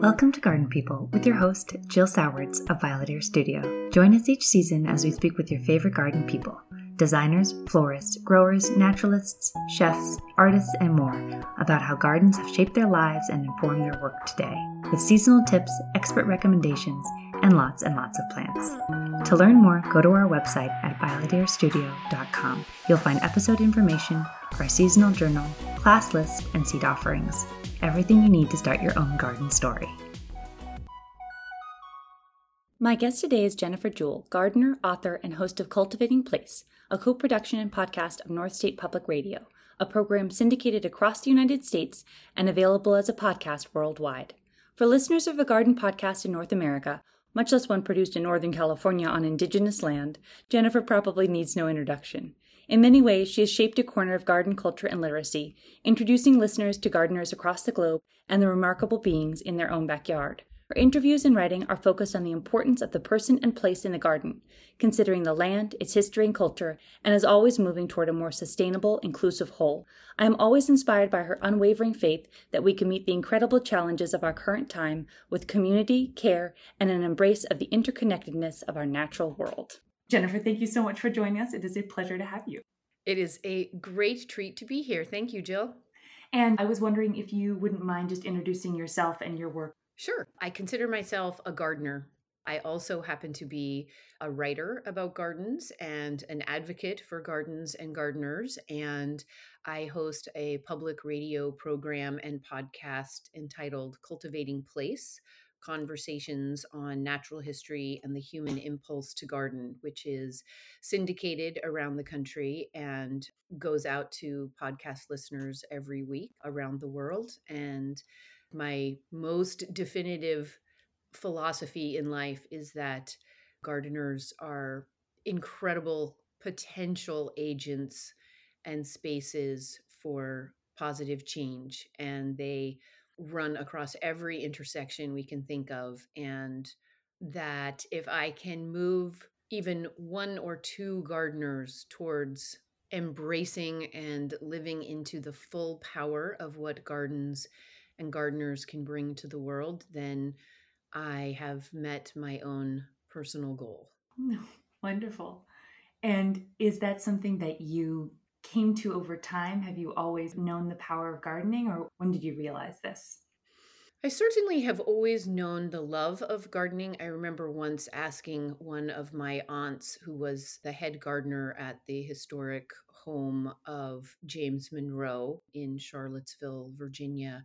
Welcome to Garden People with your host, Jill Sowards of Violet Ear Studio. Join us each season as we speak with your favorite garden people designers, florists, growers, naturalists, chefs, artists, and more about how gardens have shaped their lives and informed their work today, with seasonal tips, expert recommendations, and lots and lots of plants. To learn more, go to our website at violetearstudio.com. You'll find episode information, our seasonal journal, class list, and seed offerings. Everything you need to start your own garden story. My guest today is Jennifer Jewell, gardener, author, and host of Cultivating Place, a co production and podcast of North State Public Radio, a program syndicated across the United States and available as a podcast worldwide. For listeners of a garden podcast in North America, much less one produced in Northern California on indigenous land, Jennifer probably needs no introduction. In many ways, she has shaped a corner of garden culture and literacy, introducing listeners to gardeners across the globe and the remarkable beings in their own backyard. Her interviews and writing are focused on the importance of the person and place in the garden, considering the land, its history and culture, and is always moving toward a more sustainable, inclusive whole. I am always inspired by her unwavering faith that we can meet the incredible challenges of our current time with community, care, and an embrace of the interconnectedness of our natural world. Jennifer, thank you so much for joining us. It is a pleasure to have you. It is a great treat to be here. Thank you, Jill. And I was wondering if you wouldn't mind just introducing yourself and your work Sure. I consider myself a gardener. I also happen to be a writer about gardens and an advocate for gardens and gardeners. And I host a public radio program and podcast entitled Cultivating Place Conversations on Natural History and the Human Impulse to Garden, which is syndicated around the country and goes out to podcast listeners every week around the world. And my most definitive philosophy in life is that gardeners are incredible potential agents and spaces for positive change and they run across every intersection we can think of and that if i can move even one or two gardeners towards embracing and living into the full power of what gardens and gardeners can bring to the world, then I have met my own personal goal. Wonderful. And is that something that you came to over time? Have you always known the power of gardening, or when did you realize this? I certainly have always known the love of gardening. I remember once asking one of my aunts, who was the head gardener at the historic home of James Monroe in Charlottesville, Virginia,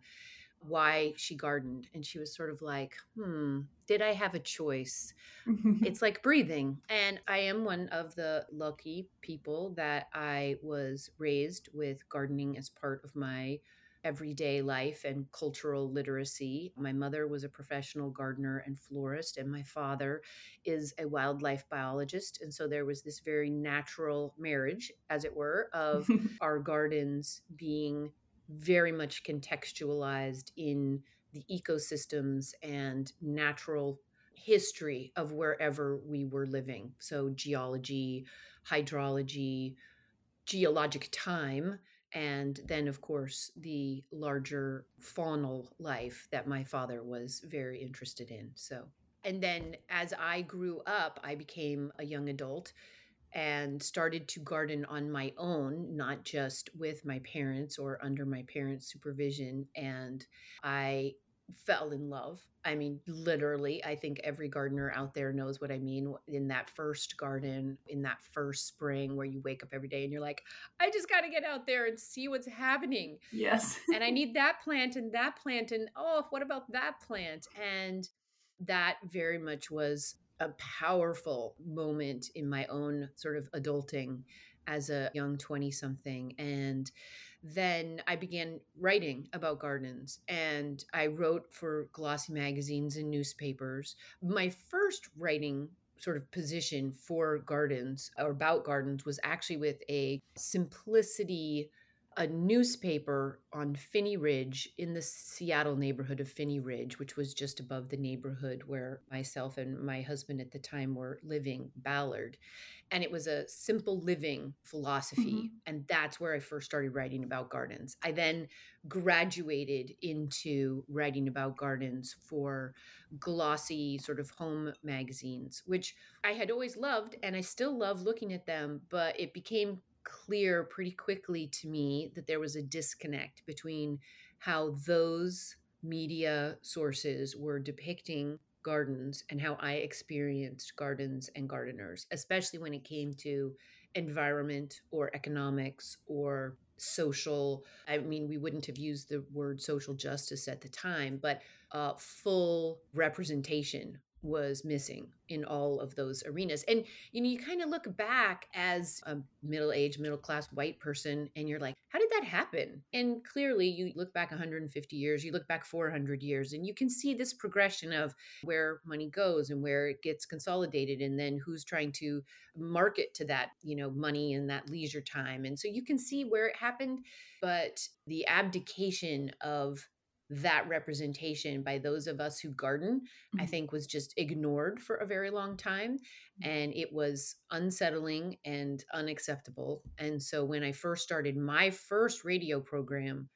why she gardened and she was sort of like hmm did i have a choice it's like breathing and i am one of the lucky people that i was raised with gardening as part of my everyday life and cultural literacy. My mother was a professional gardener and florist, and my father is a wildlife biologist. And so there was this very natural marriage, as it were, of our gardens being very much contextualized in the ecosystems and natural history of wherever we were living. So, geology, hydrology, geologic time, and then, of course, the larger faunal life that my father was very interested in. So, and then as I grew up, I became a young adult and started to garden on my own, not just with my parents or under my parents' supervision. And I fell in love. I mean, literally, I think every gardener out there knows what I mean. In that first garden, in that first spring where you wake up every day and you're like, I just got to get out there and see what's happening. Yes. and I need that plant and that plant. And oh, what about that plant? And that very much was a powerful moment in my own sort of adulting as a young 20 something and then I began writing about gardens and I wrote for glossy magazines and newspapers. My first writing sort of position for gardens or about gardens was actually with a simplicity a newspaper on Phinney Ridge in the Seattle neighborhood of Phinney Ridge, which was just above the neighborhood where myself and my husband at the time were living, Ballard. And it was a simple living philosophy. Mm-hmm. And that's where I first started writing about gardens. I then graduated into writing about gardens for glossy sort of home magazines, which I had always loved and I still love looking at them, but it became clear pretty quickly to me that there was a disconnect between how those media sources were depicting gardens and how I experienced gardens and gardeners, especially when it came to environment or economics or social. I mean, we wouldn't have used the word social justice at the time, but uh, full representation was missing in all of those arenas. And you know, you kind of look back as a middle-aged, middle-class white person and you're like, how did that happen? And clearly you look back 150 years, you look back 400 years and you can see this progression of where money goes and where it gets consolidated and then who's trying to market to that, you know, money and that leisure time. And so you can see where it happened, but the abdication of that representation by those of us who garden, mm-hmm. I think was just ignored for a very long time. Mm-hmm. And it was unsettling and unacceptable. And so when I first started my first radio program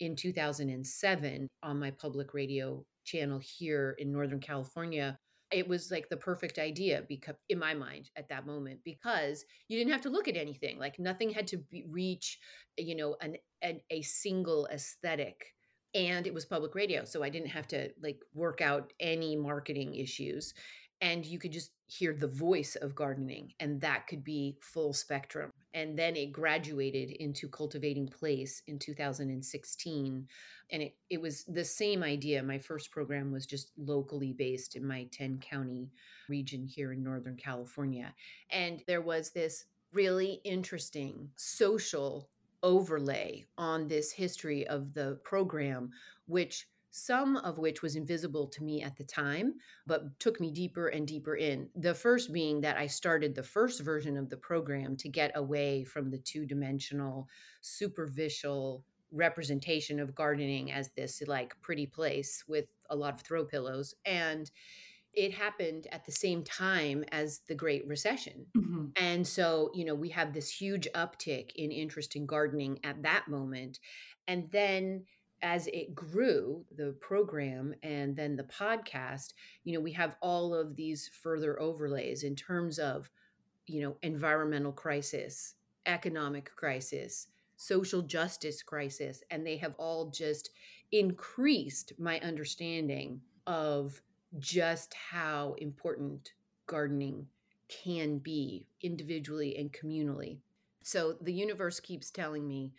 in 2007 on my public radio channel here in Northern California, it was like the perfect idea because in my mind at that moment because you didn't have to look at anything like nothing had to be, reach you know an, an a single aesthetic and it was public radio so i didn't have to like work out any marketing issues and you could just hear the voice of gardening and that could be full spectrum and then it graduated into cultivating place in 2016 and it, it was the same idea. My first program was just locally based in my 10 county region here in northern california and there was this really interesting social overlay on this history of the program, which some of which was invisible to me at the time, but took me deeper and deeper in. The first being that I started the first version of the program to get away from the two dimensional, superficial representation of gardening as this like pretty place with a lot of throw pillows. And it happened at the same time as the Great Recession. Mm-hmm. And so, you know, we have this huge uptick in interest in gardening at that moment. And then as it grew, the program and then the podcast, you know, we have all of these further overlays in terms of, you know, environmental crisis, economic crisis, social justice crisis. And they have all just increased my understanding of just how important gardening can be individually and communally. So the universe keeps telling me,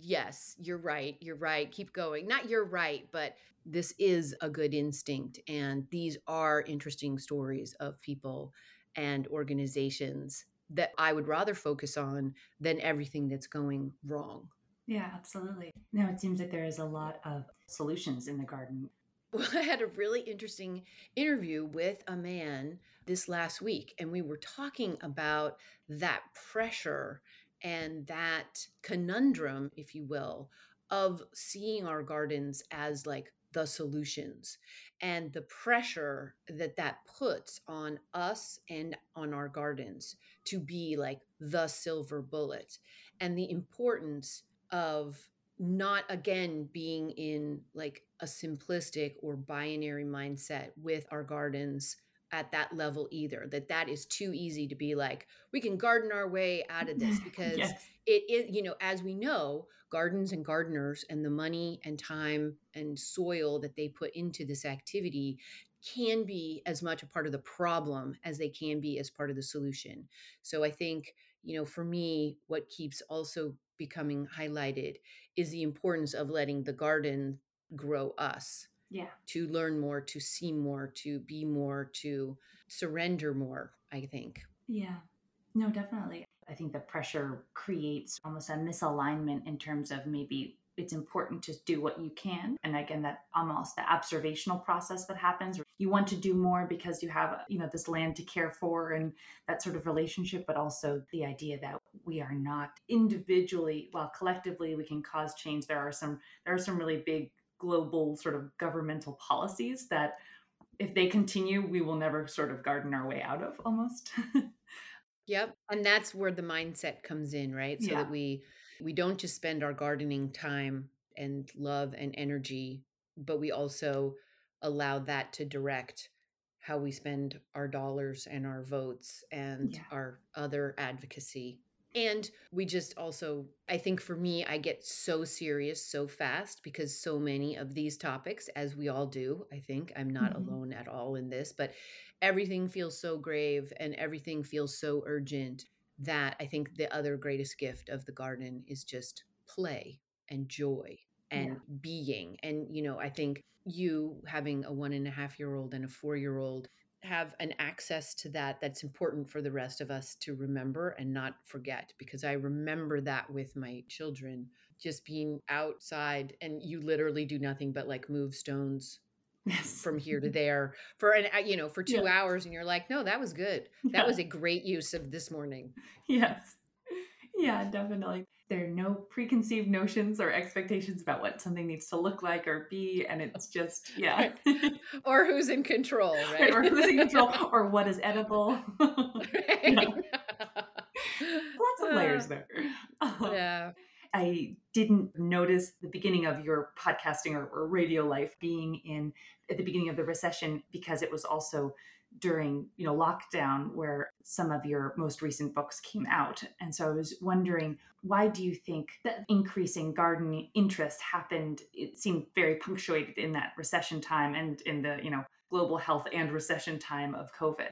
yes, you're right, you're right, keep going. Not you're right, but this is a good instinct. And these are interesting stories of people and organizations that I would rather focus on than everything that's going wrong. Yeah, absolutely. No, it seems like there is a lot of solutions in the garden. Well, I had a really interesting interview with a man this last week, and we were talking about that pressure and that conundrum, if you will, of seeing our gardens as like the solutions and the pressure that that puts on us and on our gardens to be like the silver bullet and the importance of not again being in like a simplistic or binary mindset with our gardens at that level either that that is too easy to be like we can garden our way out of this because yes. it is you know as we know gardens and gardeners and the money and time and soil that they put into this activity can be as much a part of the problem as they can be as part of the solution so i think you know for me what keeps also becoming highlighted is the importance of letting the garden grow us. Yeah. To learn more, to see more, to be more, to surrender more, I think. Yeah. No, definitely. I think the pressure creates almost a misalignment in terms of maybe it's important to do what you can. And again, that almost the observational process that happens. You want to do more because you have, you know, this land to care for and that sort of relationship, but also the idea that we are not individually, while collectively we can cause change. There are some there are some really big global sort of governmental policies that if they continue, we will never sort of garden our way out of almost. Yep. And that's where the mindset comes in, right? So Yeah. that we we don't just spend our gardening time and love and energy, but we also allow that to direct how we spend our dollars and our votes and Yeah. our other advocacy. And we just also, I think for me, I get so serious so fast because so many of these topics, as we all do, I think I'm not Mhm. alone at all in this, but everything feels so grave and everything feels so urgent that I think the other greatest gift of the garden is just play and joy and being. And, you know, I think you having a one and a half year old and a four year old have an access to that that's important for the rest of us to remember and not forget because I remember that with my children just being outside and you literally do nothing but like move stones Yes. from here to there for an uh, you know for 2 Yeah. hours and you're like no that was good that Yeah. was a great use of this morning Yes. Yeah, definitely. There are no preconceived notions or expectations about what something needs to look like or be. And it's just, yeah. or who's in control right or who's in control or what is edible. Right? Lots of layers there. Um, yeah I didn't notice the beginning of your podcasting or, or radio life being in at the beginning of the recession because it was also during you know lockdown where some of your most recent books came out. And so i was wondering why do you think that increasing gardening interest happened? It seemed very punctuated in that recession time and in the you know global health and recession time of covid.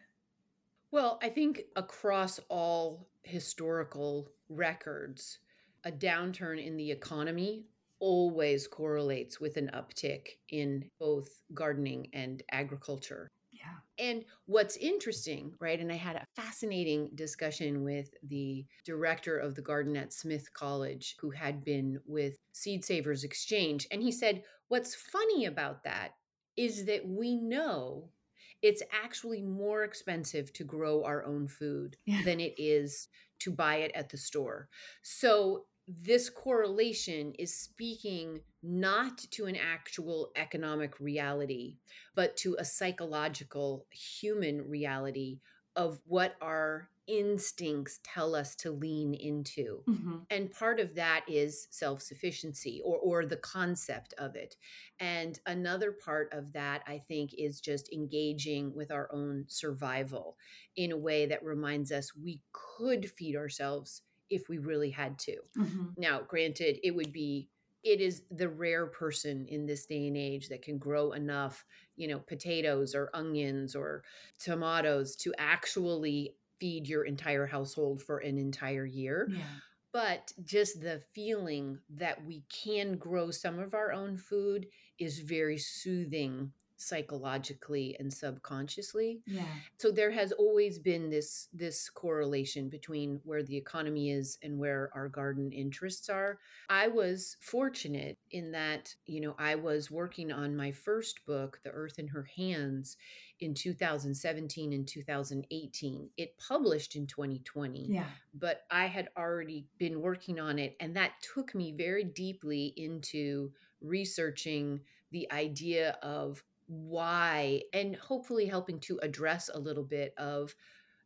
Well, I think across all historical records, a downturn in the economy always correlates with an uptick in both gardening and agriculture. yeah And what's interesting, right? And I had a fascinating discussion with the director of the garden at Smith College, who had been with Seed Savers Exchange. And he said, What's funny about that is that we know it's actually more expensive to grow our own food Yeah. than it is to buy it at the store. So this correlation is speaking not to an actual economic reality, but to a psychological human reality of what our instincts tell us to lean into. Mhm. And part of that is self sufficiency or, or the concept of it. And another part of that, I think, is just engaging with our own survival in a way that reminds us we could feed ourselves if we really had to. Mhm. Now, granted, it would be it is the rare person in this day and age that can grow enough, you know, potatoes or onions or tomatoes to actually feed your entire household for an entire year. yeah But just the feeling that we can grow some of our own food is very soothing psychologically and subconsciously. Yeah. So there has always been this this correlation between where the economy is and where our garden interests are. I was fortunate in that you know i was working on my first book the earth in her hands in 2017 and 2018 it published in 2020 yeah. but I had already been working on it. And that took me very deeply into researching the idea of why and hopefully helping to address a little bit of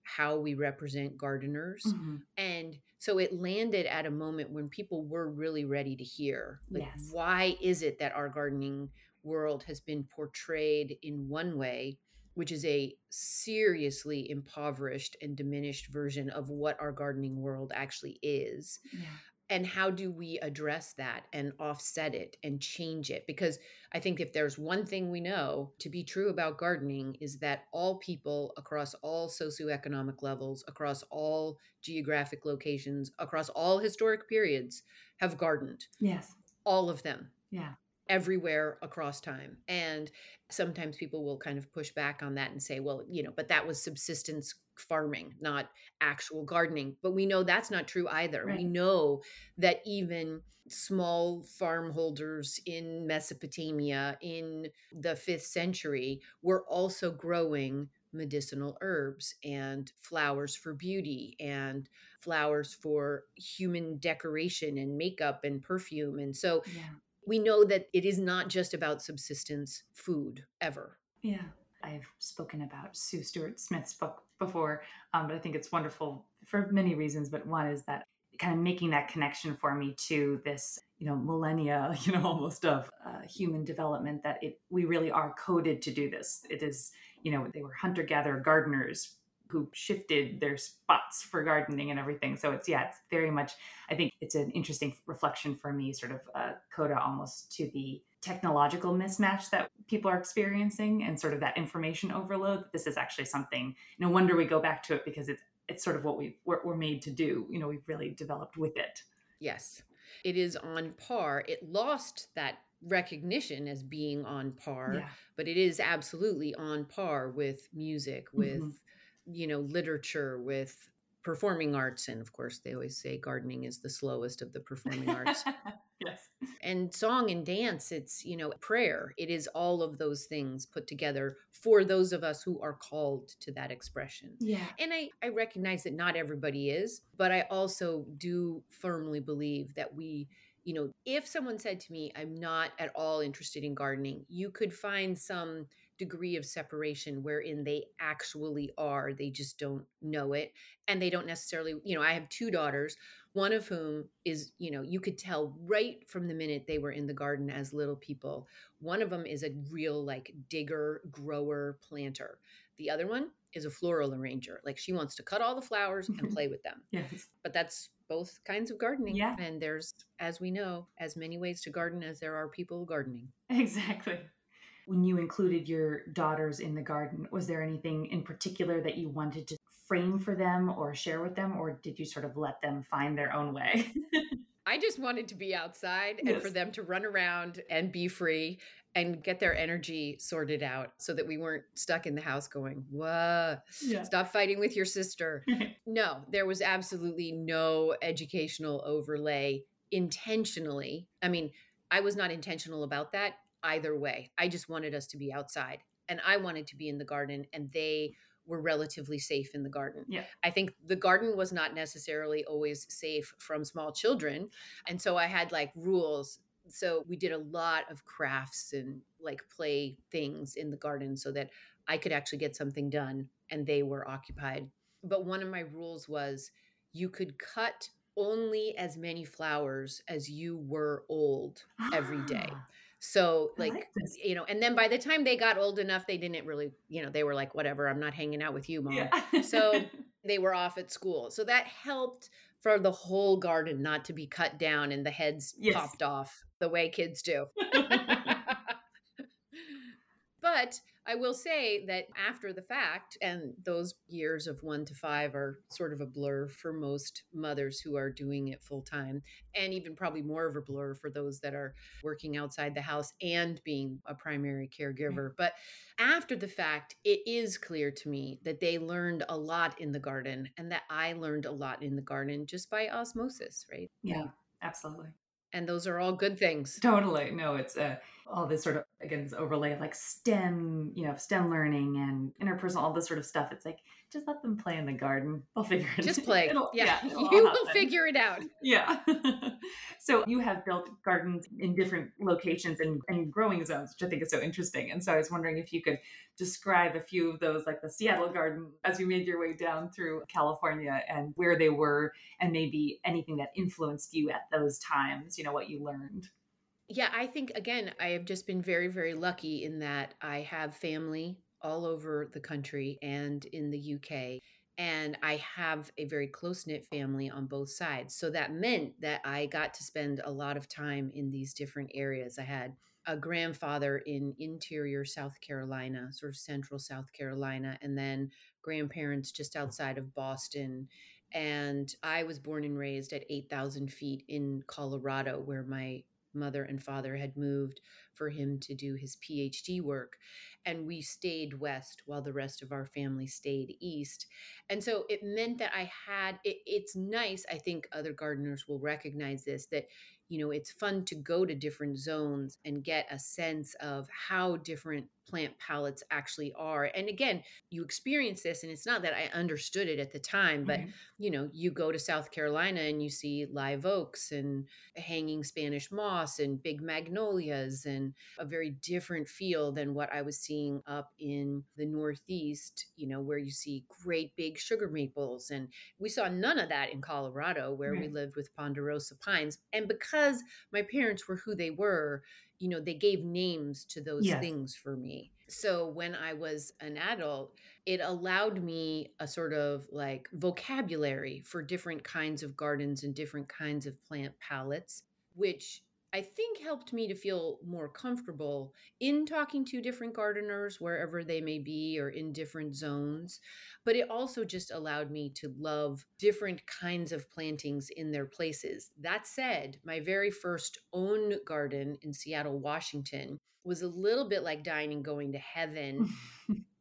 how we represent gardeners. Mhm. And so it landed at a moment when people were really ready to hear like Yes. why is it that our gardening world has been portrayed in one way which is a seriously impoverished and diminished version of what our gardening world actually is yeah and how do we address that and offset it and change it? Because i think if there's one thing we know to be true about gardening is that all people across all socioeconomic levels across all geographic locations across all historic periods have gardened. Yes. All of them. Yeah. Everywhere across time. And sometimes people will kind of push back on that and say, well, you know, but that was subsistence farming, not actual gardening. But we know that's not true either. Right. We know that even small farm holders in Mesopotamia in the fifth century were also growing medicinal herbs and flowers for beauty and flowers for human decoration and makeup and perfume. And so yeah. we know that it is not just about subsistence food ever. Yeah. I've spoken about Sue Stuart Smith's book before, um, but I think it's wonderful for many reasons. But one is that kind of making that connection for me to this, you know, millennia, you know, almost of uh, human development. That it we really are coded to do this. It is, you know, they were hunter gatherer gardeners who shifted their spots for gardening and everything. So it's yeah, it's very much. I think it's an interesting reflection for me, sort of uh, coda almost to the technological mismatch that people are experiencing and sort of that information overload. This is actually something. No wonder we go back to it because it's it's sort of what we we're, we're made to do. You know, we've really developed with it. Yes, it is on par. It lost that recognition as being on par, yeah. but it is absolutely on par with music, with mm-hmm. You know literature, with performing arts and of course they always say gardening is the slowest of the performing arts. Yes. And song and dance it's you know prayer it is all of those things put together for those of us who are called to that expression. Yeah. And i i recognize that not everybody is but i also do firmly believe that we you know if someone said to me i'm not at all interested in gardening you could find some degree of separation wherein they actually are they just don't know it and they don't necessarily you know i have two daughters one of whom is you know you could tell right from the minute they were in the garden as little people one of them is a real like digger grower planter. The other one is a floral arranger like she wants to cut all the flowers and play with them. Yes. But that's both kinds of gardening yeah. and there's as we know as many ways to garden as there are people gardening. Exactly when you included your daughters in the garden, was there anything in particular that you wanted to frame for them or share with them, or did you sort of let them find their own way? I just wanted to be outside and for them to run around and be free and get their energy sorted out so that we weren't stuck in the house going, Whoa, yeah. stop fighting with your sister. no, there was absolutely no educational overlay intentionally. I mean, I was not intentional about that either way. I just wanted us to be outside and I wanted to be in the garden and they were relatively safe in the garden. Yeah. I think the garden was not necessarily always safe from small children. And so I had like rules. So we did a lot of crafts and like play things in the garden so that I could actually get something done and they were occupied. But one of my rules was you could cut only as many flowers as you were old every day. So like, like you know, and then by the time they got old enough, they didn't really, you know, they were like, whatever, I'm not hanging out with you, mom. Yeah. so they were off at school. So that helped for the whole garden not to be cut down and the heads yes. popped off the way kids do. but I will say that after the fact, and those years of one to five are sort of a blur for most mothers who are doing it full time, and even probably more of a blur for those that are working outside the house and being a primary caregiver. But after the fact, it is clear to me that they learned a lot in the garden and that I learned a lot in the garden just by osmosis, right? Yeah, absolutely and those are all good things totally no it's uh, all this sort of again this overlay of like stem you know stem learning and interpersonal all this sort of stuff it's like just let them play in the garden. They'll figure it out. just play. Yeah, yeah you will figure it out. Yeah. So you have built gardens in different locations and, and growing zones which i think is so interesting. And so i was wondering if you could describe a few of those like the seattle garden as you made your way down through california and where they were and maybe anything that influenced you at those times you know what you learned yeah, I think again, I have just been very, very lucky in that I have family all over the country and in the UK. And I have a very close knit family on both sides. So that meant that I got to spend a lot of time in these different areas. I had a grandfather in interior South Carolina, sort of central South Carolina, and then grandparents just outside of Boston. And I was born and raised at 8,000 feet in Colorado, where my mother and father had moved for him to do his PhD work. And we stayed west while the rest of our family stayed east. And so it meant that I had, it, it's nice, I think other gardeners will recognize this, that you know it's fun to go to different zones and get a sense of how different plant palettes actually are and again you experience this and it's not that i understood it at the time but mm-hmm. you know you go to south carolina and you see live oaks and hanging spanish moss and big magnolias and a very different feel than what i was seeing up in the northeast you know where you see great big sugar maples and we saw none of that in colorado where right. we lived with ponderosa pines and because my parents were who they were you know they gave names to those yes. things for me so when i was an adult it allowed me a sort of like vocabulary for different kinds of gardens and different kinds of plant palettes which I think helped me to feel more comfortable in talking to different gardeners wherever they may be or in different zones. But it also just allowed me to love different kinds of plantings in their places. That said, my very first own garden in Seattle, Washington was a little bit like dying and going to heaven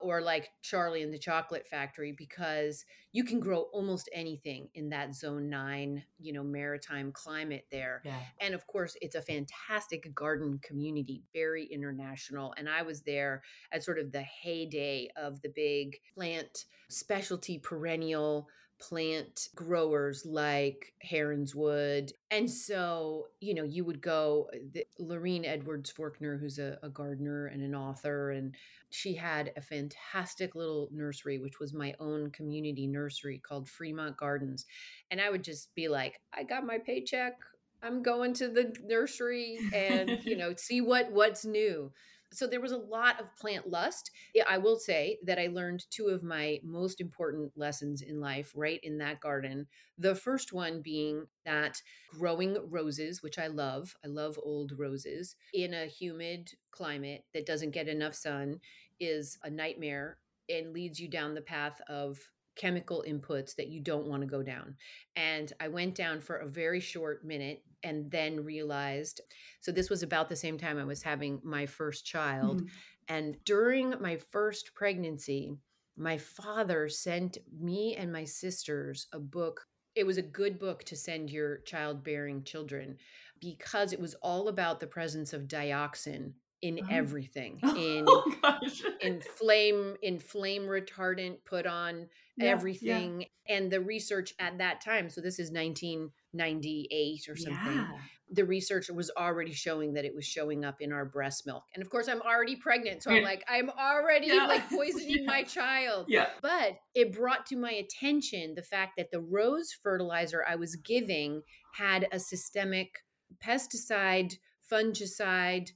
or like Charlie and the Chocolate Factory because you can grow almost anything in that zone 9, you know, maritime climate there. Yeah. And of course, it's a fantastic garden community, very international, and I was there at sort of the heyday of the big plant specialty perennial plant growers like Heronswood. And so, you know, you would go, uh, the, Lorene Edwards Forkner, who's a, a gardener and an author, and she had a fantastic little nursery, which was my own community nursery called Fremont Gardens. And I would just be like, I got my paycheck. I'm going to the nursery and, you know, see what what's new so there was a lot of plant lust. I will say that I learned two of my most important lessons in life right in that garden. The first one being that growing roses, which I love, I love old roses, in a humid climate that doesn't get enough sun is a nightmare and leads you down the path of chemical inputs that you don't want to go down. And I went down for a very short minute and then realized so this was about the same time I was having my first child. Mm-hmm. And during my first pregnancy, my father sent me and my sisters a book. It was a good book to send your childbearing children because it was all about the presence of dioxin in oh. everything in oh, in flame in flame retardant put on yeah, everything yeah. and the research at that time so this is 1998 or something yeah. the research was already showing that it was showing up in our breast milk and of course i'm already pregnant so i'm like i'm already like poisoning my child yeah but it brought to my attention the fact that the rose fertilizer i was giving had a systemic pesticide fungicide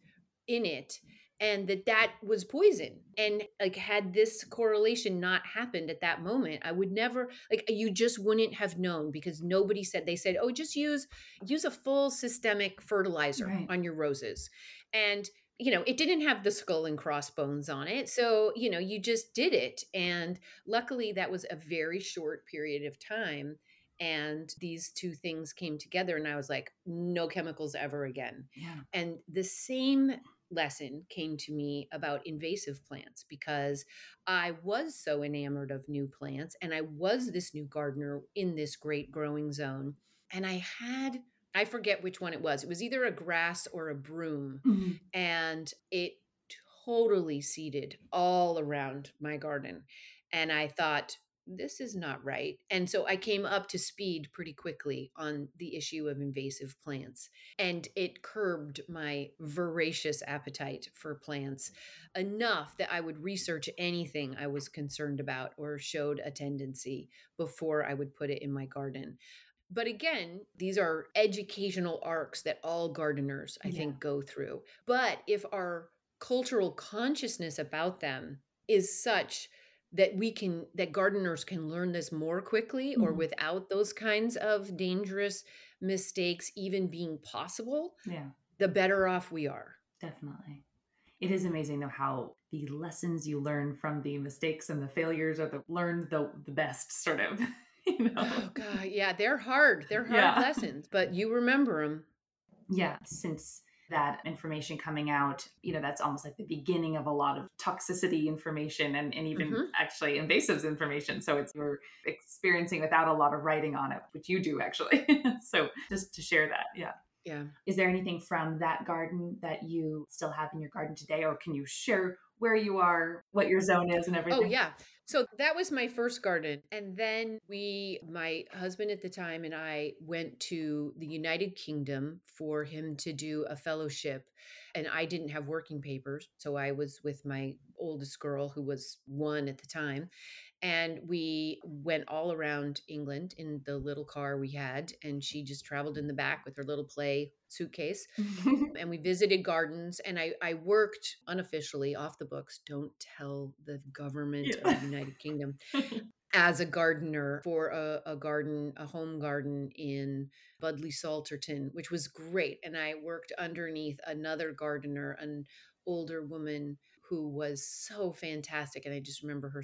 in it and that that was poison and like had this correlation not happened at that moment i would never like you just wouldn't have known because nobody said they said oh just use use a full systemic fertilizer right. on your roses and you know it didn't have the skull and crossbones on it so you know you just did it and luckily that was a very short period of time and these two things came together and i was like no chemicals ever again yeah. and the same lesson came to me about invasive plants because I was so enamored of new plants and I was this new gardener in this great growing zone. And I had, I forget which one it was, it was either a grass or a broom. Mm-hmm. And it totally seeded all around my garden. And I thought, this is not right. And so I came up to speed pretty quickly on the issue of invasive plants. And it curbed my voracious appetite for plants enough that I would research anything I was concerned about or showed a tendency before I would put it in my garden. But again, these are educational arcs that all gardeners, I yeah. think, go through. But if our cultural consciousness about them is such that we can that gardeners can learn this more quickly mm-hmm. or without those kinds of dangerous mistakes even being possible yeah. the better off we are. Definitely. It is amazing though how the lessons you learn from the mistakes and the failures are the learned the the best sort of you know? Oh god yeah they're hard. They're hard yeah. lessons but you remember them yeah since that information coming out, you know, that's almost like the beginning of a lot of toxicity information and, and even mm-hmm. actually invasives information. So it's you're experiencing without a lot of writing on it, which you do actually. so just to share that. Yeah. Yeah. Is there anything from that garden that you still have in your garden today, or can you share where you are, what your zone is, and oh, everything? Oh, yeah. So that was my first garden. And then we, my husband at the time, and I went to the United Kingdom for him to do a fellowship. And I didn't have working papers. So I was with my oldest girl, who was one at the time and we went all around England in the little car we had and she just traveled in the back with her little play suitcase and we visited gardens and I, I worked unofficially off the books don't tell the government yeah. of the United Kingdom as a gardener for a, a, garden, a home garden in Budleigh Salterton, which was great. And I worked underneath another gardener, an older woman who was so fantastic. And I just remember her,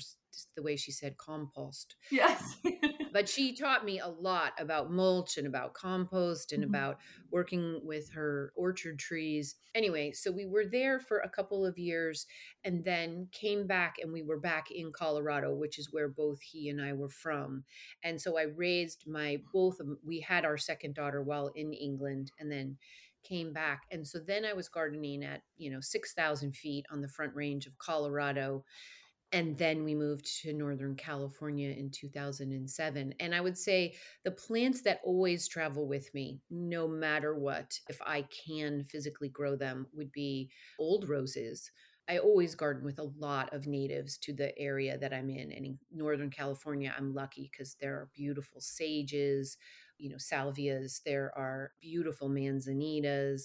the way she said compost. Yes. but she taught me a lot about mulch and about compost and mm-hmm. about working with her orchard trees. Anyway, so we were there for a couple of years and then came back and we were back in Colorado, which is where both he and I were from. And so I raised my both of we had our second daughter while in England and then came back. And so then I was gardening at, you know, 6,000 feet on the front range of Colorado. And then we moved to Northern California in 2007. And I would say the plants that always travel with me, no matter what, if I can physically grow them, would be old roses. I always garden with a lot of natives to the area that I'm in. And in Northern California, I'm lucky because there are beautiful sages, you know salvias there are beautiful manzanitas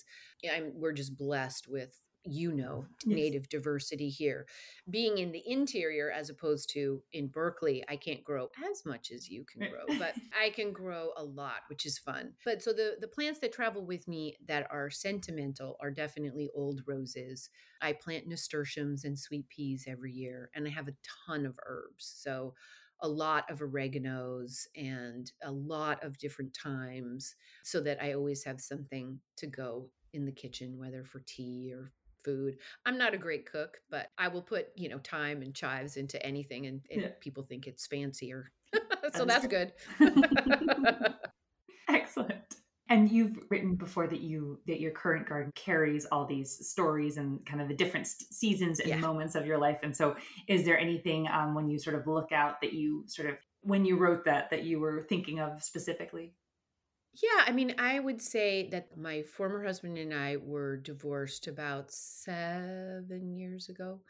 I'm, we're just blessed with you know yes. native diversity here. Being in the interior as opposed to in berkeley i can't grow as much as you can grow but i can grow a lot which is fun. But so the the plants that travel with me that are sentimental are definitely old roses. I plant nasturtiums and sweet peas every year and i have a ton of herbs so a lot of oreganos and a lot of different thymes so that I always have something to go in the kitchen, whether for tea or food. I'm not a great cook, but I will put, you know, thyme and chives into anything and, and yeah. people think it's fancier. so that's good. Excellent. And you've written before that you that your current garden carries all these stories and kind of the different seasons and yeah. moments of your life. And so, is there anything um, when you sort of look out that you sort of when you wrote that that you were thinking of specifically? Yeah, I mean, I would say that my former husband and I were divorced about seven years ago.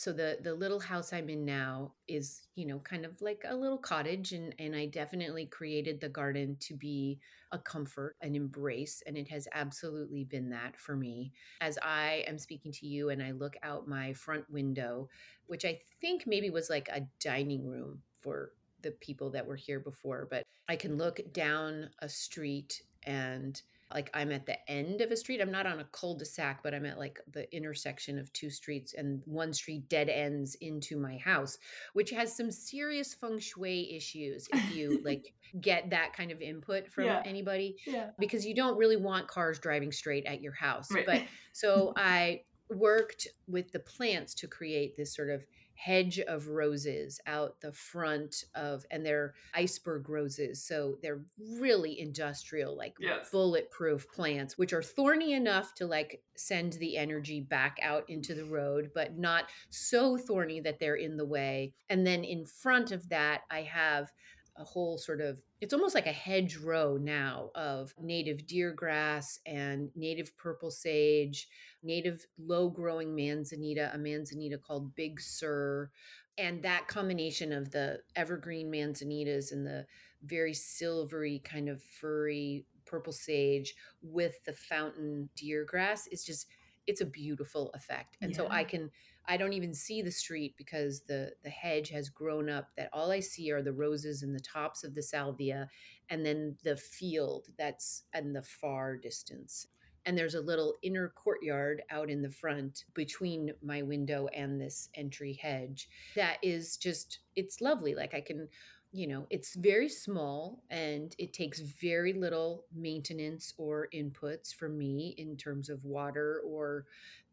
So the the little house I'm in now is, you know, kind of like a little cottage and and I definitely created the garden to be a comfort, an embrace, and it has absolutely been that for me. As I am speaking to you and I look out my front window, which I think maybe was like a dining room for the people that were here before, but I can look down a street and like I'm at the end of a street. I'm not on a cul-de-sac, but I'm at like the intersection of two streets and one street dead ends into my house, which has some serious feng shui issues if you like get that kind of input from yeah. anybody yeah. because you don't really want cars driving straight at your house. Right. But so I worked with the plants to create this sort of hedge of roses out the front of and they're iceberg roses so they're really industrial like yes. bulletproof plants which are thorny enough to like send the energy back out into the road but not so thorny that they're in the way and then in front of that i have a whole sort of it's almost like a hedgerow now of native deer grass and native purple sage, native low growing manzanita, a manzanita called Big Sur. And that combination of the evergreen manzanitas and the very silvery, kind of furry purple sage with the fountain deer grass is just, it's a beautiful effect. And yeah. so I can I don't even see the street because the the hedge has grown up that all I see are the roses and the tops of the salvia and then the field that's in the far distance. And there's a little inner courtyard out in the front between my window and this entry hedge that is just it's lovely like I can you know, it's very small and it takes very little maintenance or inputs for me in terms of water or,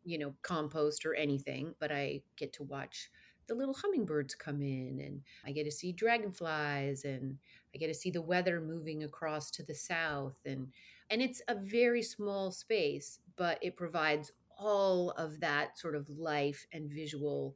you know, compost or anything. But I get to watch the little hummingbirds come in and I get to see dragonflies and I get to see the weather moving across to the south and and it's a very small space but it provides all of that sort of life and visual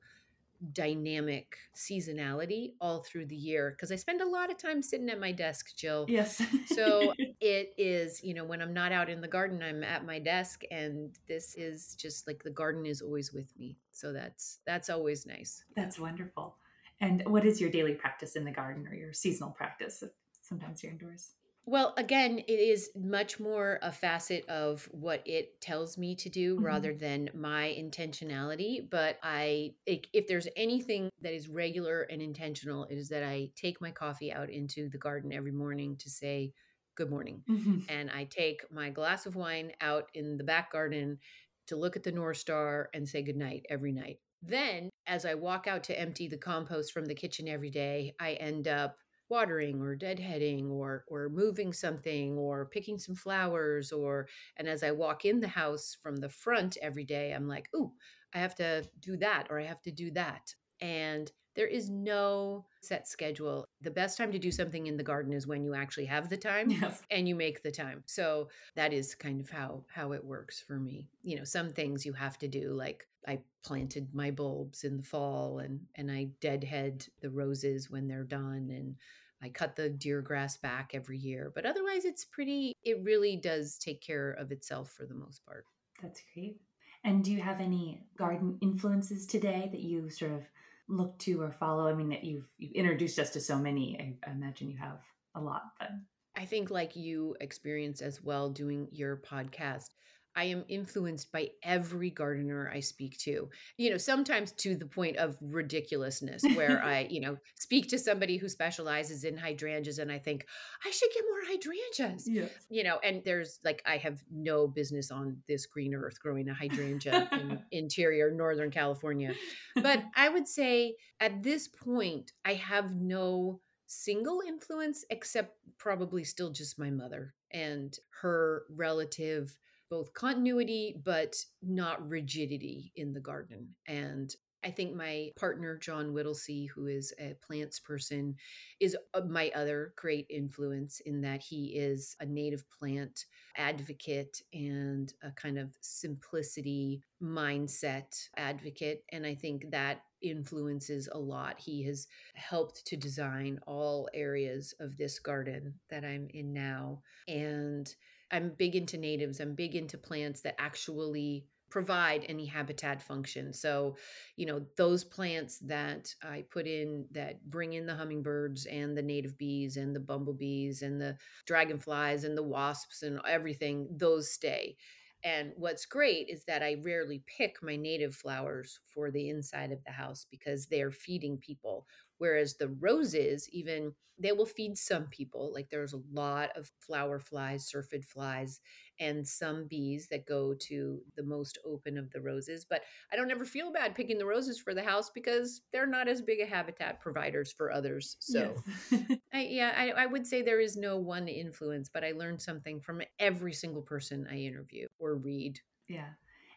dynamic seasonality all through the year because I spend a lot of time sitting at my desk, Jill. Yes. so it is, you know, when I'm not out in the garden, I'm at my desk and this is just like the garden is always with me. So that's that's always nice. That's wonderful. And what is your daily practice in the garden or your seasonal practice? Sometimes you're indoors. Well, again, it is much more a facet of what it tells me to do mm-hmm. rather than my intentionality. But I, if there's anything that is regular and intentional, it is that I take my coffee out into the garden every morning to say good morning. Mm-hmm. And I take my glass of wine out in the back garden to look at the North Star and say good night every night. Then, as I walk out to empty the compost from the kitchen every day, I end up watering or deadheading or or moving something or picking some flowers or and as I walk in the house from the front every day I'm like, "Ooh, I have to do that or I have to do that." And there is no set schedule. The best time to do something in the garden is when you actually have the time yes. and you make the time. So that is kind of how how it works for me. You know, some things you have to do like I planted my bulbs in the fall and and I deadhead the roses when they're done and I cut the deer grass back every year, but otherwise it's pretty it really does take care of itself for the most part. That's great. And do you have any garden influences today that you sort of look to or follow? I mean that you've you've introduced us to so many. I, I imagine you have a lot, but I think like you experience as well doing your podcast, I am influenced by every gardener I speak to. You know, sometimes to the point of ridiculousness, where I, you know, speak to somebody who specializes in hydrangeas and I think, I should get more hydrangeas. Yes. You know, and there's like, I have no business on this green earth growing a hydrangea in interior Northern California. But I would say at this point, I have no single influence except probably still just my mother and her relative both continuity but not rigidity in the garden. And I think my partner, John Whittlesey, who is a plants person, is uh, my other great influence in that he is a native plant advocate and a kind of simplicity mindset advocate. And I think that influences a lot. He has helped to design all areas of this garden that I'm in now. And I'm big into natives. I'm big into plants that actually provide any habitat function. So, you know, those plants that I put in that bring in the hummingbirds and the native bees and the bumblebees and the dragonflies and the wasps and everything, those stay. And what's great is that I rarely pick my native flowers for the inside of the house because they're feeding people. Whereas the roses, even they will feed some people. Like there's a lot of flower flies, syrphid flies, and some bees that go to the most open of the roses. But I don't ever feel bad picking the roses for the house because they're not as big a habitat providers for others. So, yes. I, yeah, I, I would say there is no one influence, but I learned something from every single person I interview or read. Yeah.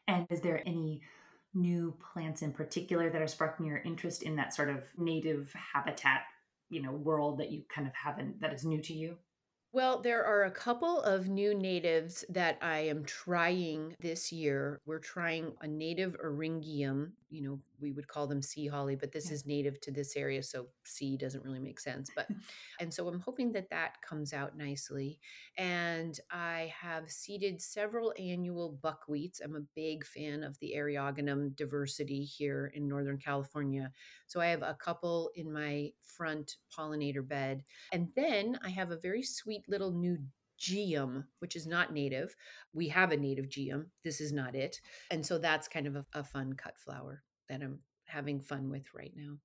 And is there any new plants in particular that are sparking your interest in that sort of native habitat, you know, world that you kind of haven't that is new to you? Well, there are a couple of new natives that I am trying this year. We're trying a native eryngium. You know, we would call them sea holly, but this yeah. is native to this area, so sea doesn't really make sense. But and so I'm hoping that that comes out nicely. And I have seeded several annual buckwheats. I'm a big fan of the Eriogonum diversity here in Northern California. So I have a couple in my front pollinator bed. And then I have a very sweet little new geum, which is not native. We have a native geum. This is not it. And so that's kind of a, a fun cut flower that I'm having fun with right now.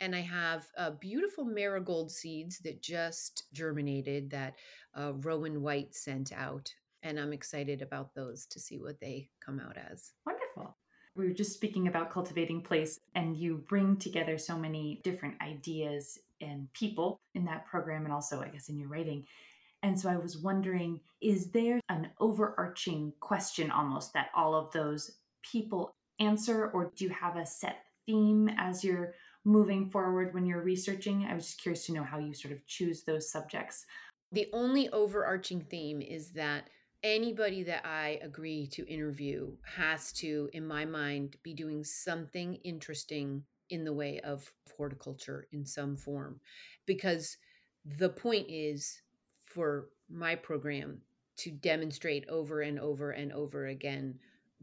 And I have uh, beautiful marigold seeds that just germinated that uh, Rowan White sent out. And I'm excited about those to see what they come out as. Wonderful. We were just speaking about cultivating place, and you bring together so many different ideas and people in that program and also, I guess, in your writing. And so I was wondering is there an overarching question almost that all of those people answer, or do you have a set theme as you're moving forward when you're researching? I was just curious to know how you sort of choose those subjects. The only overarching theme is that anybody that I agree to interview has to, in my mind, be doing something interesting in the way of horticulture in some form. Because the point is for my program to demonstrate over and over and over again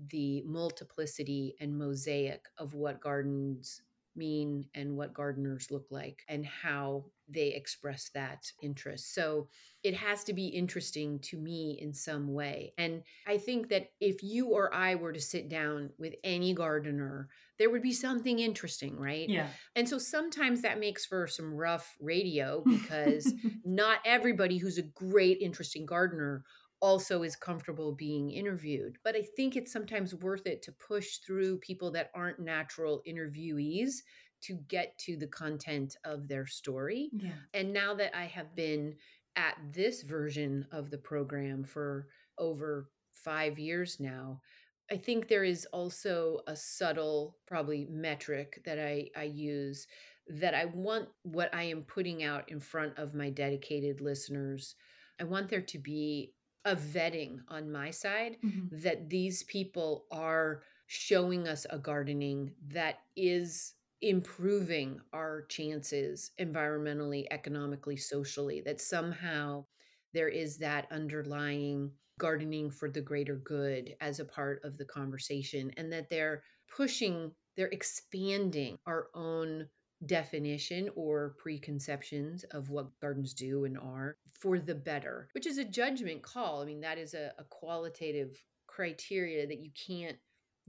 the multiplicity and mosaic of what gardens mean and what gardeners look like and how they express that interest. So it has to be interesting to me in some way. And I think that if you or I were to sit down with any gardener, there would be something interesting, right? Yeah. And so sometimes that makes for some rough radio because not everybody who's a great, interesting gardener also is comfortable being interviewed. But I think it's sometimes worth it to push through people that aren't natural interviewees to get to the content of their story. Yeah. And now that I have been at this version of the program for over five years now, I think there is also a subtle, probably metric that I, I use that I want what I am putting out in front of my dedicated listeners. I want there to be a vetting on my side mm-hmm. that these people are showing us a gardening that is improving our chances environmentally, economically, socially, that somehow there is that underlying gardening for the greater good as a part of the conversation, and that they're pushing, they're expanding our own definition or preconceptions of what gardens do and are for the better, which is a judgment call. I mean, that is a, a qualitative criteria that you can't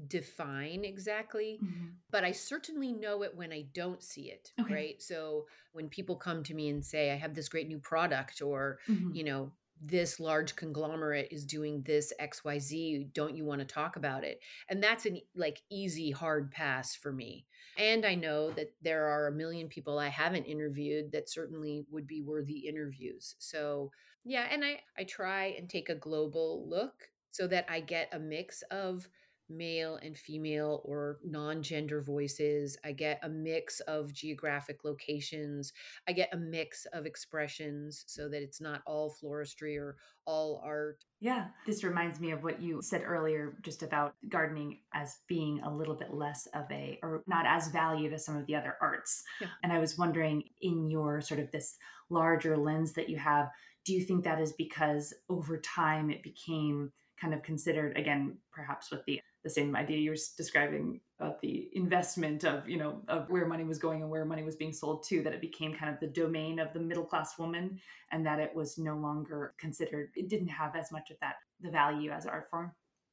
define exactly, mm-hmm. but I certainly know it when I don't see it. Okay. Right. So when people come to me and say, I have this great new product, or, mm-hmm. you know, this large conglomerate is doing this xyz don't you want to talk about it? And that's an like easy hard pass for me. And i know that there are a million people i haven't interviewed that certainly would be worthy interviews. So yeah and i i try and take a global look so that i get a mix of male and female or non gender voices. I get a mix of geographic locations. I get a mix of expressions so that it's not all floristry or all art. Yeah, this reminds me of what you said earlier just about gardening as being a little bit less of a, or not as valued as some of the other arts. Yeah. And I was wondering, in your sort of this larger lens that you have, do you think that is because over time it became kind of considered again perhaps with the the same idea you were describing about the investment of you know of where money was going and where money was being sold to that it became kind of the domain of the middle class woman and that it was no longer considered it didn't have as much of that the value as art form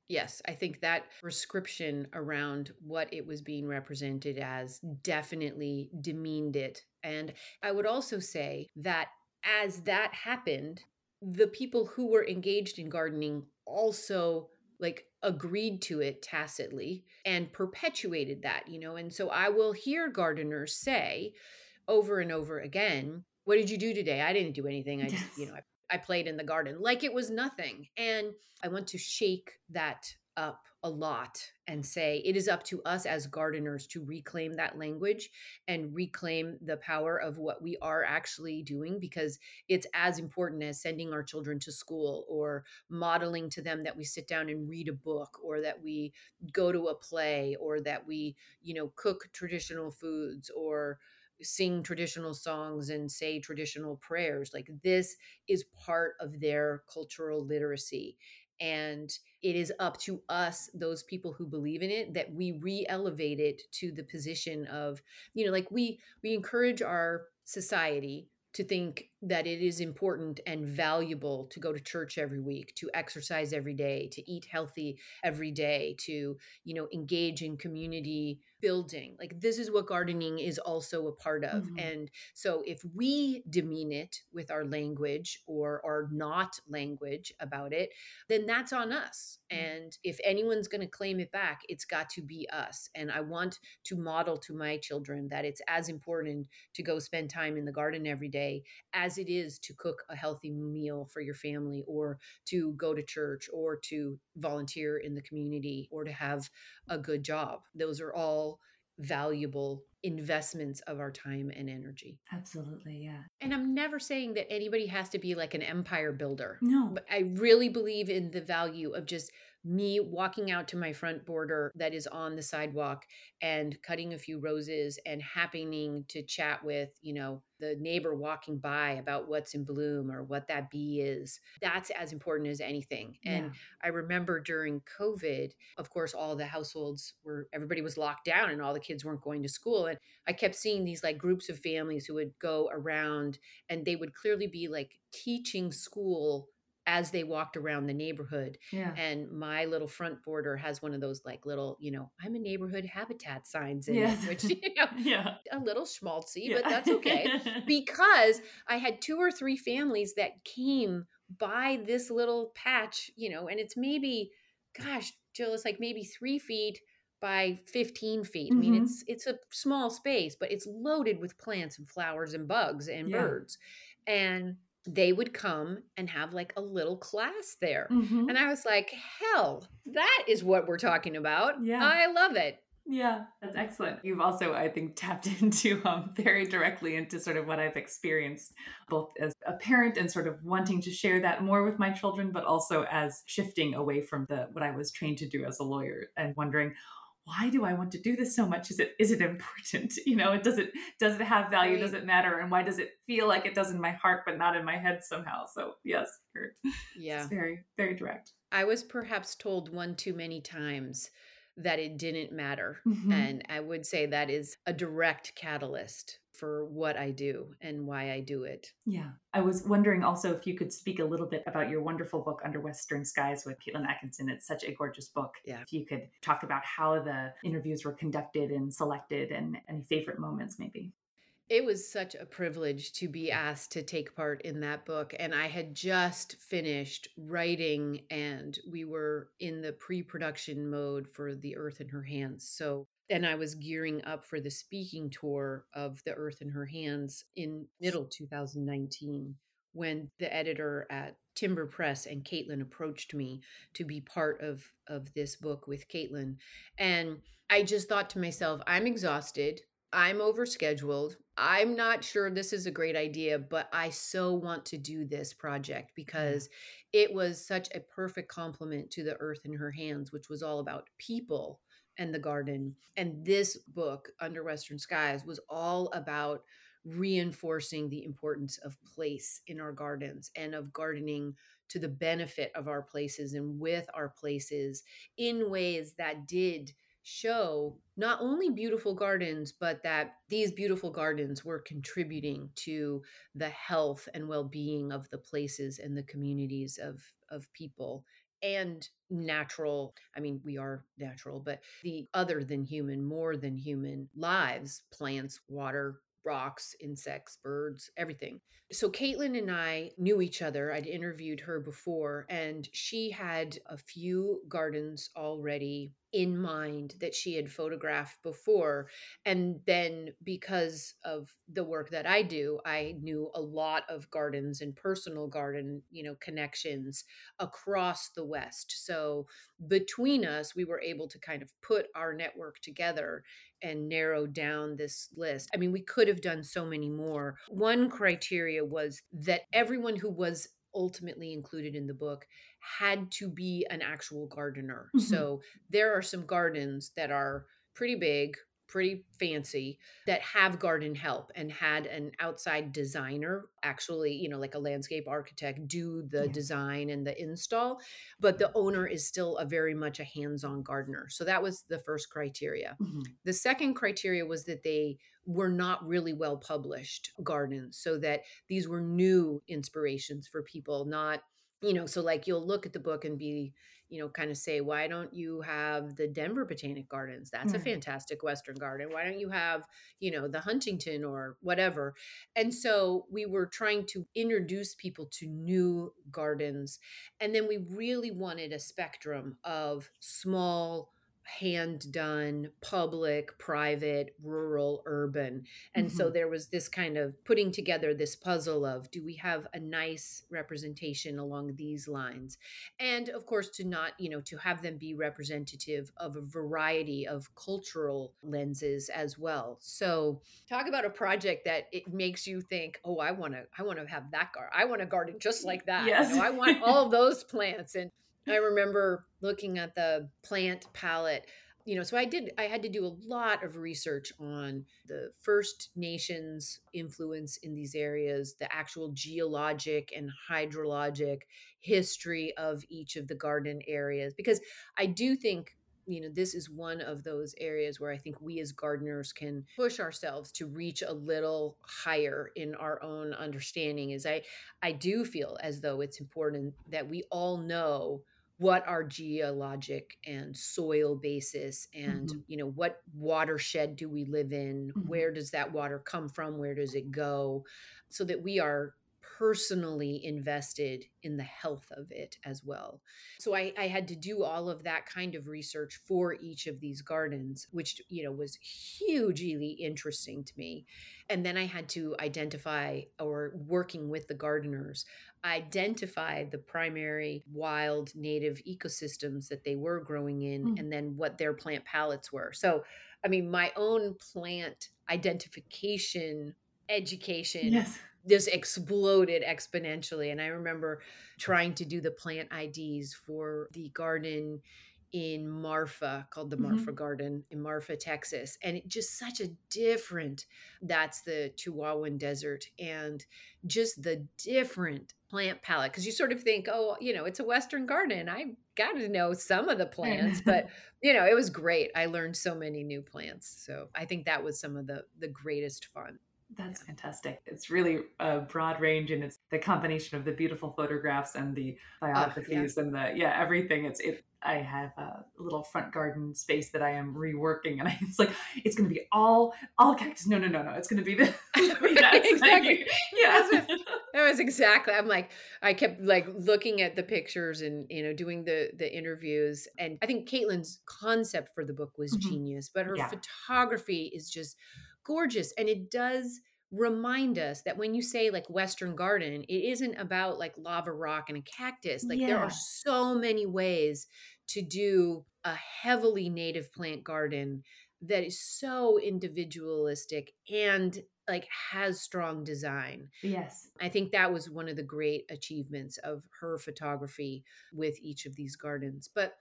Yes, I think that prescription around what it was being represented as definitely demeaned it. And I would also say that as that happened, the people who were engaged in gardening also like agreed to it tacitly and perpetuated that, you know. And so I will hear gardeners say over and over again, What did you do today? I didn't do anything. I just, yes. you know, I, I played in the garden like it was nothing. And I want to shake that up a lot and say it is up to us as gardeners to reclaim that language and reclaim the power of what we are actually doing because it's as important as sending our children to school or modeling to them that we sit down and read a book or that we go to a play or that we you know cook traditional foods or sing traditional songs and say traditional prayers. Like this is part of their cultural literacy and it is up to us those people who believe in it that we re-elevate it to the position of you know like we we encourage our society to think that it is important and valuable to go to church every week to exercise every day to eat healthy every day to you know engage in community building like this is what gardening is also a part of mm-hmm. and so if we demean it with our language or our not language about it then that's on us mm-hmm. and if anyone's going to claim it back it's got to be us and i want to model to my children that it's as important to go spend time in the garden every day as it is to cook a healthy meal for your family or to go to church or to volunteer in the community or to have a good job those are all valuable investments of our time and energy. Absolutely, yeah. And I'm never saying that anybody has to be like an empire builder. No. But I really believe in the value of just me walking out to my front border that is on the sidewalk and cutting a few roses and happening to chat with, you know, the neighbor walking by about what's in bloom or what that bee is. That's as important as anything. And yeah. I remember during COVID, of course, all the households were, everybody was locked down and all the kids weren't going to school. And I kept seeing these like groups of families who would go around and they would clearly be like teaching school as they walked around the neighborhood. Yeah. And my little front border has one of those like little, you know, I'm a neighborhood habitat signs in yes. it, which you know, yeah. a little schmaltzy, yeah. but that's okay. because I had two or three families that came by this little patch, you know, and it's maybe, gosh, Jill, it's like maybe three feet by 15 feet. Mm-hmm. I mean, mm-hmm. it's it's a small space, but it's loaded with plants and flowers and bugs and yeah. birds. And they would come and have like a little class there. Mm-hmm. And I was like, hell, that is what we're talking about. Yeah. I love it. Yeah, that's excellent. You've also, I think, tapped into um, very directly into sort of what I've experienced, both as a parent and sort of wanting to share that more with my children, but also as shifting away from the what I was trained to do as a lawyer and wondering, why do I want to do this so much? Is it is it important? You know, it does it does it have value? Right. Does it matter? And why does it feel like it does in my heart but not in my head somehow? So yes, yeah, it's very very direct. I was perhaps told one too many times that it didn't matter, mm-hmm. and I would say that is a direct catalyst for what I do and why I do it. Yeah. I was wondering also if you could speak a little bit about your wonderful book, Under Western Skies with Caitlin Atkinson. It's such a gorgeous book. Yeah. If you could talk about how the interviews were conducted and selected and any favorite moments, maybe. It was such a privilege to be asked to take part in that book. And I had just finished writing, and we were in the pre production mode for The Earth in Her Hands. So and I was gearing up for the speaking tour of The Earth in Her Hands in middle 2019 when the editor at Timber Press and Caitlin approached me to be part of of this book with Caitlin. And I just thought to myself, I'm exhausted. I'm overscheduled. I'm not sure this is a great idea, but I so want to do this project mm-hmm. because it was such a perfect complement to The Earth in Her Hands, which was all about people and the garden. And this book, Under Western Skies, was all about reinforcing the importance of place in our gardens and of gardening to the benefit of our places and with our places in ways that did show not only beautiful gardens, but that these beautiful gardens were contributing to the health and well being of the places and the communities of, of people and natural i mean we are natural but the other than human more than human lives plants water rocks insects birds everything. So caitlin and i knew each other. I'd interviewed her before and she had a few gardens already in mind that she had photographed before and then because of the work that I do I knew a lot of gardens and personal garden you know connections across the west. So between us we were able to kind of put our network together and narrow down this list. I mean we could have done so many more. One criteria was that everyone who was ultimately included in the book had to be an actual gardener. Mm-hmm. So there are some gardens that are pretty big, pretty fancy that have garden help and had an outside designer actually you know like a landscape architect do the yeah. design and the install but the owner is still a very much a hands-on gardener so that was the first criteria mm-hmm. the second criteria was that they were not really well published gardens so that these were new inspirations for people not you know so like you'll look at the book and be you know, kind of say, why don't you have the Denver Botanic Gardens? That's mm-hmm. a fantastic Western garden. Why don't you have, you know, the Huntington or whatever? And so we were trying to introduce people to new gardens. And then we really wanted a spectrum of small, hand done, public, private, rural, urban. And mm-hmm. so there was this kind of putting together this puzzle of do we have a nice representation along these lines? And of course, to not, you know, to have them be representative of a variety of cultural lenses as well. So talk about a project that it makes you think, oh, I want to, I want to have that garden. I want a garden just like that. Yes. You know, I want all those plants. And I remember looking at the plant palette you know so i did i had to do a lot of research on the first nations influence in these areas the actual geologic and hydrologic history of each of the garden areas because i do think you know this is one of those areas where i think we as gardeners can push ourselves to reach a little higher in our own understanding is i i do feel as though it's important that we all know what our geologic and soil basis and mm-hmm. you know what watershed do we live in mm-hmm. where does that water come from where does it go so that we are personally invested in the health of it as well. So I, I, had to do all of that kind of research for each of these gardens, which you know was hugely interesting to me. And then I had to identify or working with the gardeners, identify the primary wild native ecosystems that they were growing in mm. and then what their plant palettes were. So I mean my own plant identification education yes this exploded exponentially. And I remember trying to do the plant IDs for the garden in Marfa called the Marfa mm-hmm. Garden in Marfa, Texas. And it just such a different, that's the Chihuahuan Desert, and just the different plant palette. Because you sort of think, oh, you know, it's a Western garden. I got to know some of the plants, but you know, it was great. I learned so many new plants. So I think that was some of the the greatest fun. That's fantastic. It's really a broad range and it's the combination of the beautiful photographs and the biographies oh, yeah. and the yeah, everything. It's it I have a little front garden space that I am reworking and I, it's like it's gonna be all all cactus. No, no, no, no. It's gonna be the exactly. yeah. That was exactly. I'm like, I kept like looking at the pictures and you know doing the the interviews, and I think Caitlin's concept for the book was mm-hmm. genius, but her yeah. photography is just gorgeous. And it does remind us that when you say like Western garden, it isn't about like lava rock and a cactus. Like yeah. there are so many ways to do a heavily native plant garden that is so individualistic and like has strong design. Yes. I think that was one of the great achievements of her photography with each of these gardens. But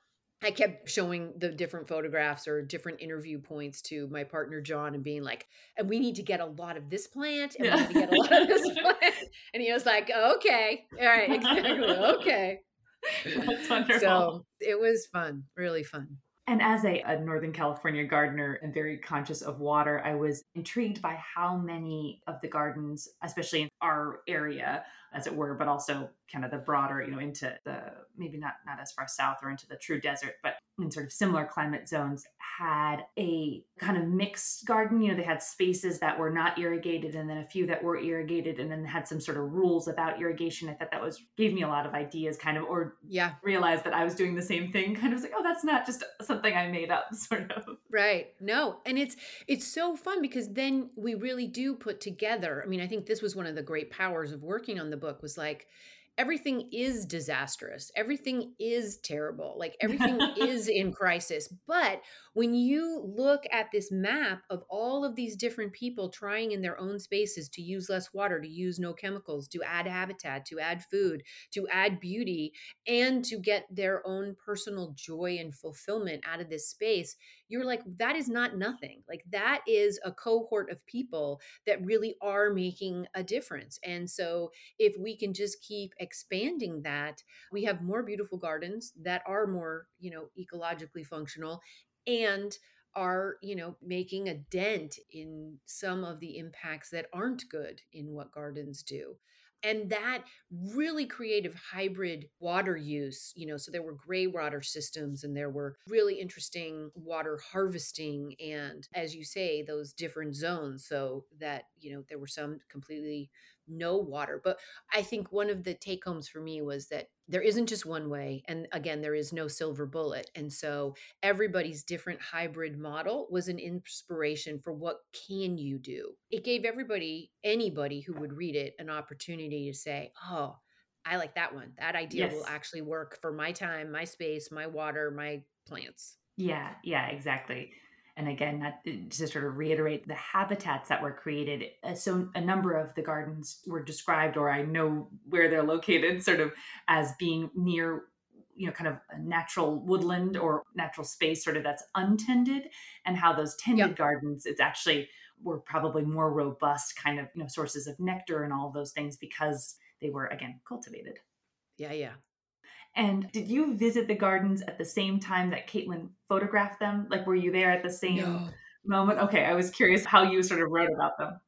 I kept showing the different photographs or different interview points to my partner John and being like, and we need to get a lot of this plant and yeah. we need to get a lot of this plant. And he was like, okay, all right, exactly, okay. That's wonderful. So it was fun, really fun. And as a, a, Northern California gardener and very conscious of water, I was intrigued by how many of the gardens, especially in our area, as it were, but also kind of the broader, you know, into the maybe not not as far south or into the true desert, but in sort of similar climate zones, had a kind of mixed garden. You know, they had spaces that were not irrigated, and then a few that were irrigated, and then had some sort of rules about irrigation. I thought that was gave me a lot of ideas, kind of, or yeah, realized that I was doing the same thing. Kind of like, oh, that's not just something I made up, sort of. Right. No, and it's it's so fun because then we really do put together. I mean, I think this was one of the great powers of working on the book was like everything is disastrous. Everything is terrible. Like everything is in crisis. But when you look at this map of all of these different people trying in their own spaces to use less water, to use no chemicals, to add habitat, to add food, to add beauty, and to get their own personal joy and fulfillment out of this space, you're like, that is not nothing. Like that is a cohort of people that really are making a difference. And so if we can just keep expanding that, we have more beautiful gardens that are more, you know, ecologically functional and are you know making a dent in some of the impacts that aren't good in what gardens do. And that really creative hybrid water use you know so there were gray water systems and there were really interesting water harvesting and as you say those different zones. So that you know there were some completely no water. But I think one of the take homes for me was that there isn't just one way. And again, there is no silver bullet. And so everybody's different hybrid model was an inspiration for what can you do. It gave everybody, anybody who would read it, an opportunity to say, oh, I like that one. That idea yes. will actually work for my time, my space, my water, my plants. Yeah, yeah, exactly and again that, to sort of reiterate the habitats that were created uh, so a number of the gardens were described or i know where they're located sort of as being near you know kind of a natural woodland or natural space sort of that's untended and how those tended yep. gardens it's actually were probably more robust kind of you know sources of nectar and all those things because they were again cultivated yeah yeah and did you visit the gardens at the same time that Caitlin photographed them? Like, were you there at the same no. moment? Okay, I was curious how you sort of wrote about them.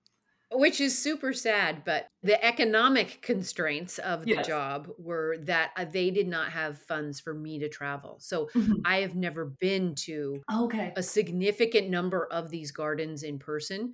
Which is super sad, but the economic constraints of the yes. job were that uh, they did not have funds for me to travel. So mm-hmm. I have never been to okay. a significant number of these gardens in person.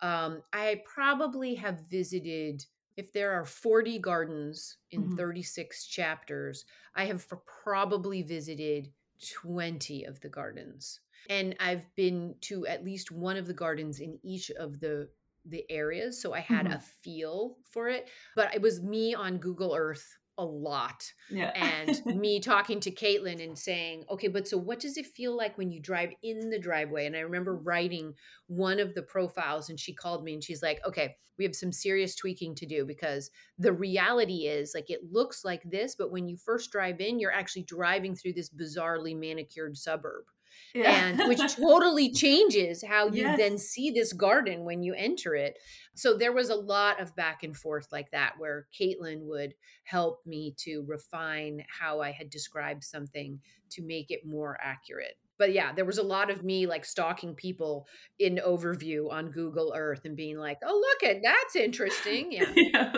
Um, I probably have visited if there are 40 gardens in mm-hmm. 36 chapters, I have probably visited 20 of the gardens. And I've been to at least one of the gardens in each of the the areas so i had mm-hmm. a feel for it but it was me on google earth a lot. Yeah. and me talking to Caitlin and saying, okay, but so what does it feel like when you drive in the driveway? And I remember writing one of the profiles and she called me and she's like, okay, we have some serious tweaking to do because the reality is like it looks like this, but when you first drive in, you're actually driving through this bizarrely manicured suburb yeah. and which totally changes how you yes. then see this garden when you enter it. So there was a lot of back and forth like that where Caitlin would help me to refine how I had described something to make it more accurate. But yeah, there was a lot of me like stalking people in overview on Google Earth and being like, "Oh, look at that's interesting." Yeah.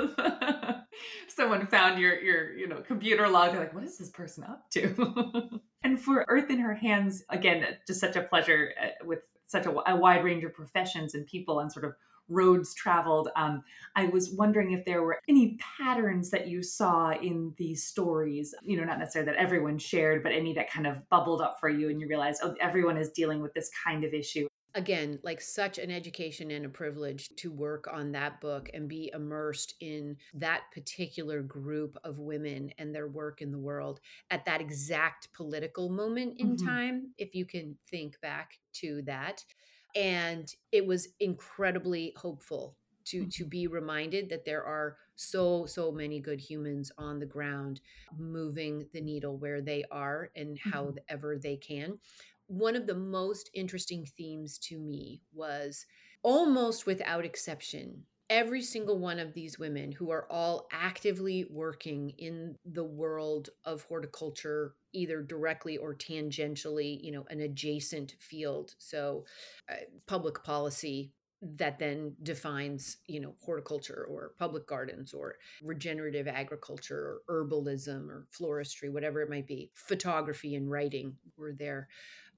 Someone found your your you know computer log. They're like, "What is this person up to?" And for Earth in Her Hands, again, just such a pleasure uh, with such a, a, wide range of professions and people and sort of roads traveled. Um, I was wondering if there were any patterns that you saw in these stories, you know, not necessarily that everyone shared, but any that kind of bubbled up for you and you realized, oh, everyone is dealing with this kind of issue again like such an education and a privilege to work on that book and be immersed in that particular group of women and their work in the world at that exact political moment in mm-hmm. time if you can think back to that and it was incredibly hopeful to mm-hmm. to be reminded that there are so so many good humans on the ground moving the needle where they are and mm-hmm. however they can one of the most interesting themes to me was almost without exception every single one of these women who are all actively working in the world of horticulture either directly or tangentially you know an adjacent field. So uh, public policy that then defines you know horticulture or public gardens or regenerative agriculture or herbalism or floristry whatever it might be. Photography and writing were there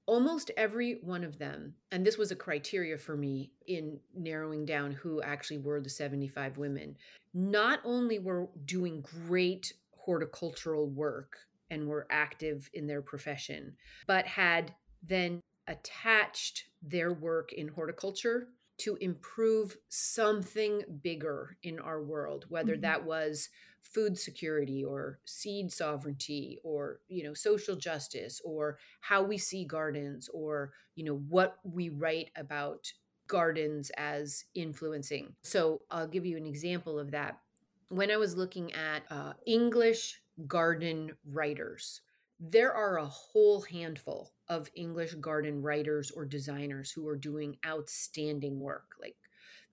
almost every one of them and this was a criteria for me in narrowing down who actually were the 75 women not only were doing great horticultural work and were active in their profession but had then attached their work in horticulture to improve something bigger in our world, whether mm-hmm. that was food security or seed sovereignty or you know social justice or how we see gardens or you know what we write about gardens as influencing so i'll give you an example of that when i was looking at uh, english garden writers there are a whole handful of english garden writers or designers who are doing outstanding work like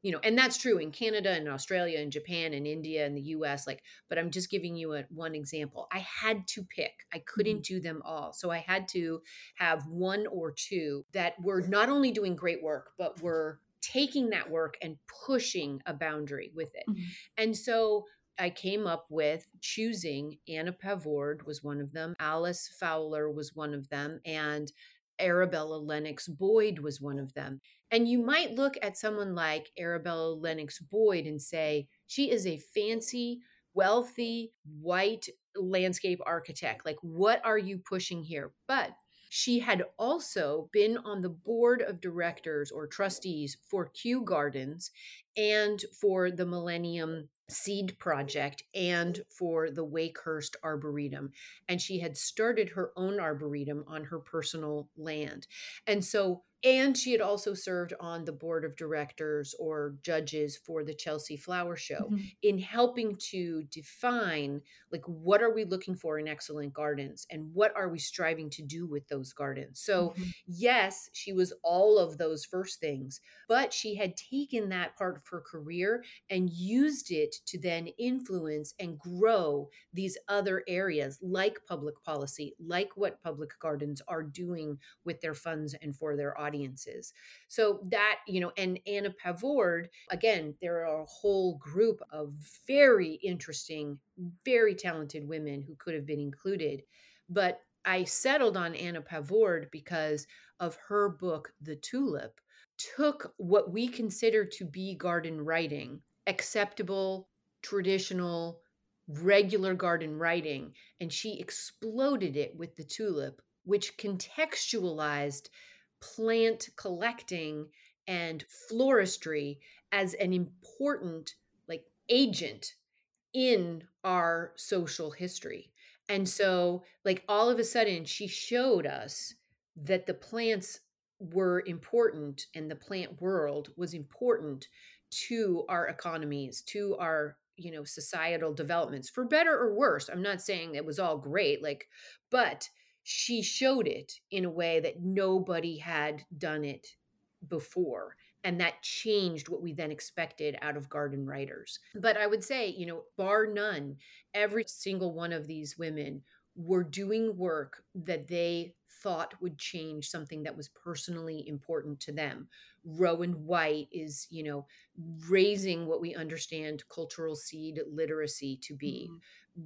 you know and that's true in canada and australia and japan and india and the us like but i'm just giving you a, one example i had to pick i couldn't mm-hmm. do them all so i had to have one or two that were not only doing great work but were taking that work and pushing a boundary with it mm-hmm. and so I came up with choosing Anna Pavord was one of them, Alys Fowler was one of them, and Arabella Lennox Boyd was one of them. And you might look at someone like Arabella Lennox Boyd and say, she is a fancy, wealthy, white landscape architect. Like, what are you pushing here? But she had also been on the board of directors or trustees for Kew Gardens and for the Millennium Seed Project and for the Wakehurst Arboretum. And she had started her own arboretum on her personal land. And so and she had also served on the board of directors or judges for the Chelsea Flower Show mm-hmm. in helping to define like what are we looking for in excellent gardens and what are we striving to do with those gardens. So, mm-hmm. yes, she was all of those first things, but she had taken that part of her career and used it to then influence and grow these other areas like public policy, like what public gardens are doing with their funds and for their audience audiences. So that, you know, and Anna Pavord, again, there are a whole group of very interesting, very talented women who could have been included. But I settled on Anna Pavord because of her book, The Tulip, took what we consider to be garden writing, acceptable, traditional, regular garden writing, and she exploded it with The Tulip, which contextualized plant collecting and floristry as an important like agent in our social history. And so like all of a sudden she showed us that the plants were important and the plant world was important to our economies, to our you know societal developments for better or worse i'm not saying it was all great like but she showed it in a way that nobody had done it before and that changed what we then expected out of garden writers. But i would say you know bar none every single one of these women were doing work that they thought would change something that was personally important to them. Rowan white is you know raising what we understand cultural seed literacy to be. Mm-hmm.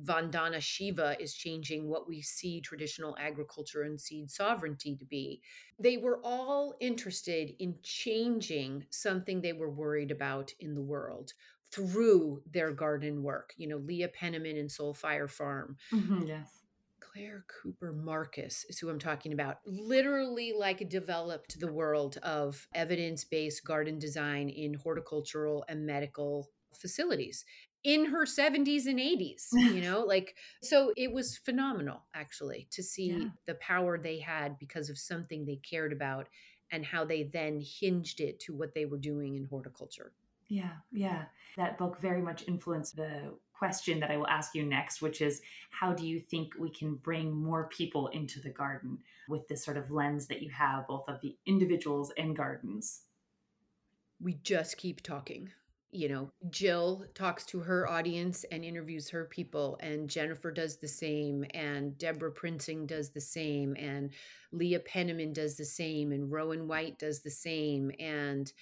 Vandana Shiva is changing what we see traditional agriculture and seed sovereignty to be. They were all interested in changing something they were worried about in the world through their garden work. You know, Leah Penniman and Soul Fire Farm. Mm-hmm, yes. Clare Cooper Marcus is who I'm talking about. Literally, like, developed the world of evidence based garden design in horticultural and medical facilities in her 70s and 80s you know like so it was phenomenal actually to see yeah. the power they had because of something they cared about and how they then hinged it to what they were doing in horticulture. Yeah yeah. That book very much influenced the question that i will ask you next which is how do you think we can bring more people into the garden with this sort of lens that you have both of the individuals and gardens? We just keep talking you know, Jill talks to her audience and interviews her people, and Jennifer does the same, and Deborah Prinzing does the same, and Leah Penniman does the same, and Rowan White does the same, and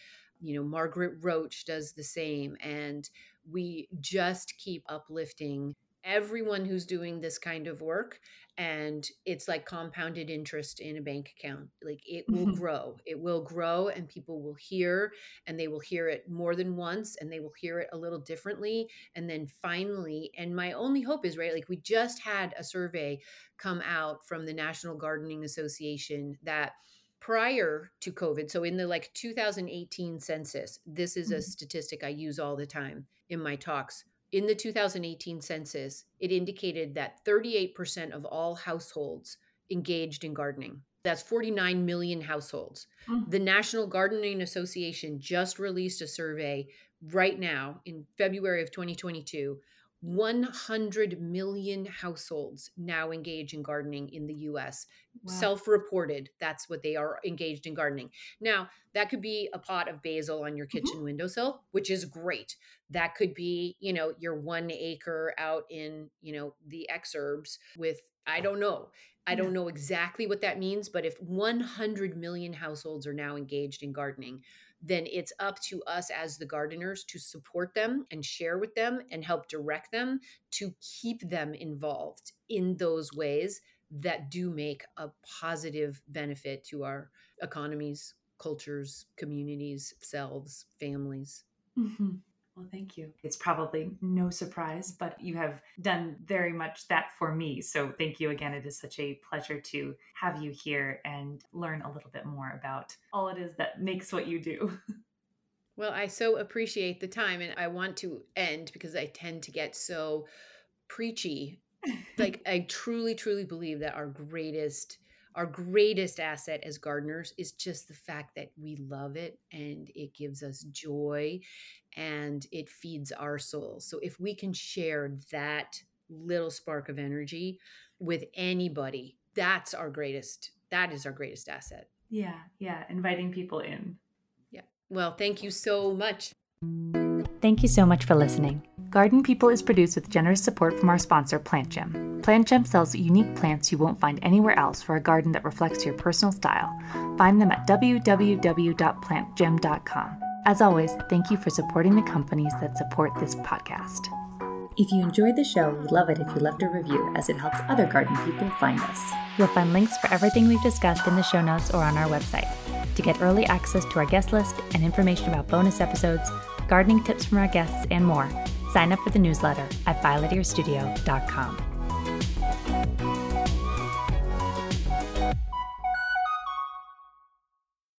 you know, Margaret Roach does the same. And we just keep uplifting everyone who's doing this kind of work and it's like compounded interest in a bank account like it will mm-hmm. grow it will grow and people will hear and they will hear it more than once and they will hear it a little differently and then finally and my only hope is right like we just had a survey come out from the National Gardening Association that prior to COVID, so in the like 2018 census, this is a Mhm. statistic I use all the time in my talks. In the 2018 census, it indicated that 38% of all households engaged in gardening. That's 49 million households. Mm. The National Gardening Association just released a survey right now in February of 2022. 100 million households now engage in gardening in the US. Wow. Self reported, that's what they are engaged in gardening. Now, that could be a pot of basil on your Mhm. kitchen windowsill, which is great. That could be, you know, your one acre out in, you know, the exurbs with, I don't know. I don't know exactly what that means, but if 100 million households are now engaged in gardening, then it's up to us as the gardeners to support them and share with them and help direct them to keep them involved in those ways that do make a positive benefit to our economies, cultures, communities, selves, families. Mhm. Well, thank you. It's probably no surprise, but you have done very much that for me. So thank you again. It is such a pleasure to have you here and learn a little bit more about all it is that makes what you do. Well, I so appreciate the time and I want to end because I tend to get so preachy. Like I truly truly believe that our greatest our greatest asset as gardeners is just the fact that we love it and it gives us joy and it feeds our souls. So if we can share that little spark of energy with anybody, that's our greatest that is our greatest asset. yeah, yeah. Inviting people in. Yeah. Well, thank you so much. Thank you so much for listening. Garden People is produced with generous support from our sponsor, Plant Gem. Plant Gem sells unique plants you won't find anywhere else for a garden that reflects your personal style. Find them at www.plantgem.com. As always, thank you for supporting the companies that support this podcast. If you enjoyed the show, we'd love it if you left a review as it helps other garden people find us. You'll find links for everything we've discussed in the show notes or on our website. To get early access to our guest list and information about bonus episodes, gardening tips from our guests, and more, sign up for the newsletter at violetearstudio.com.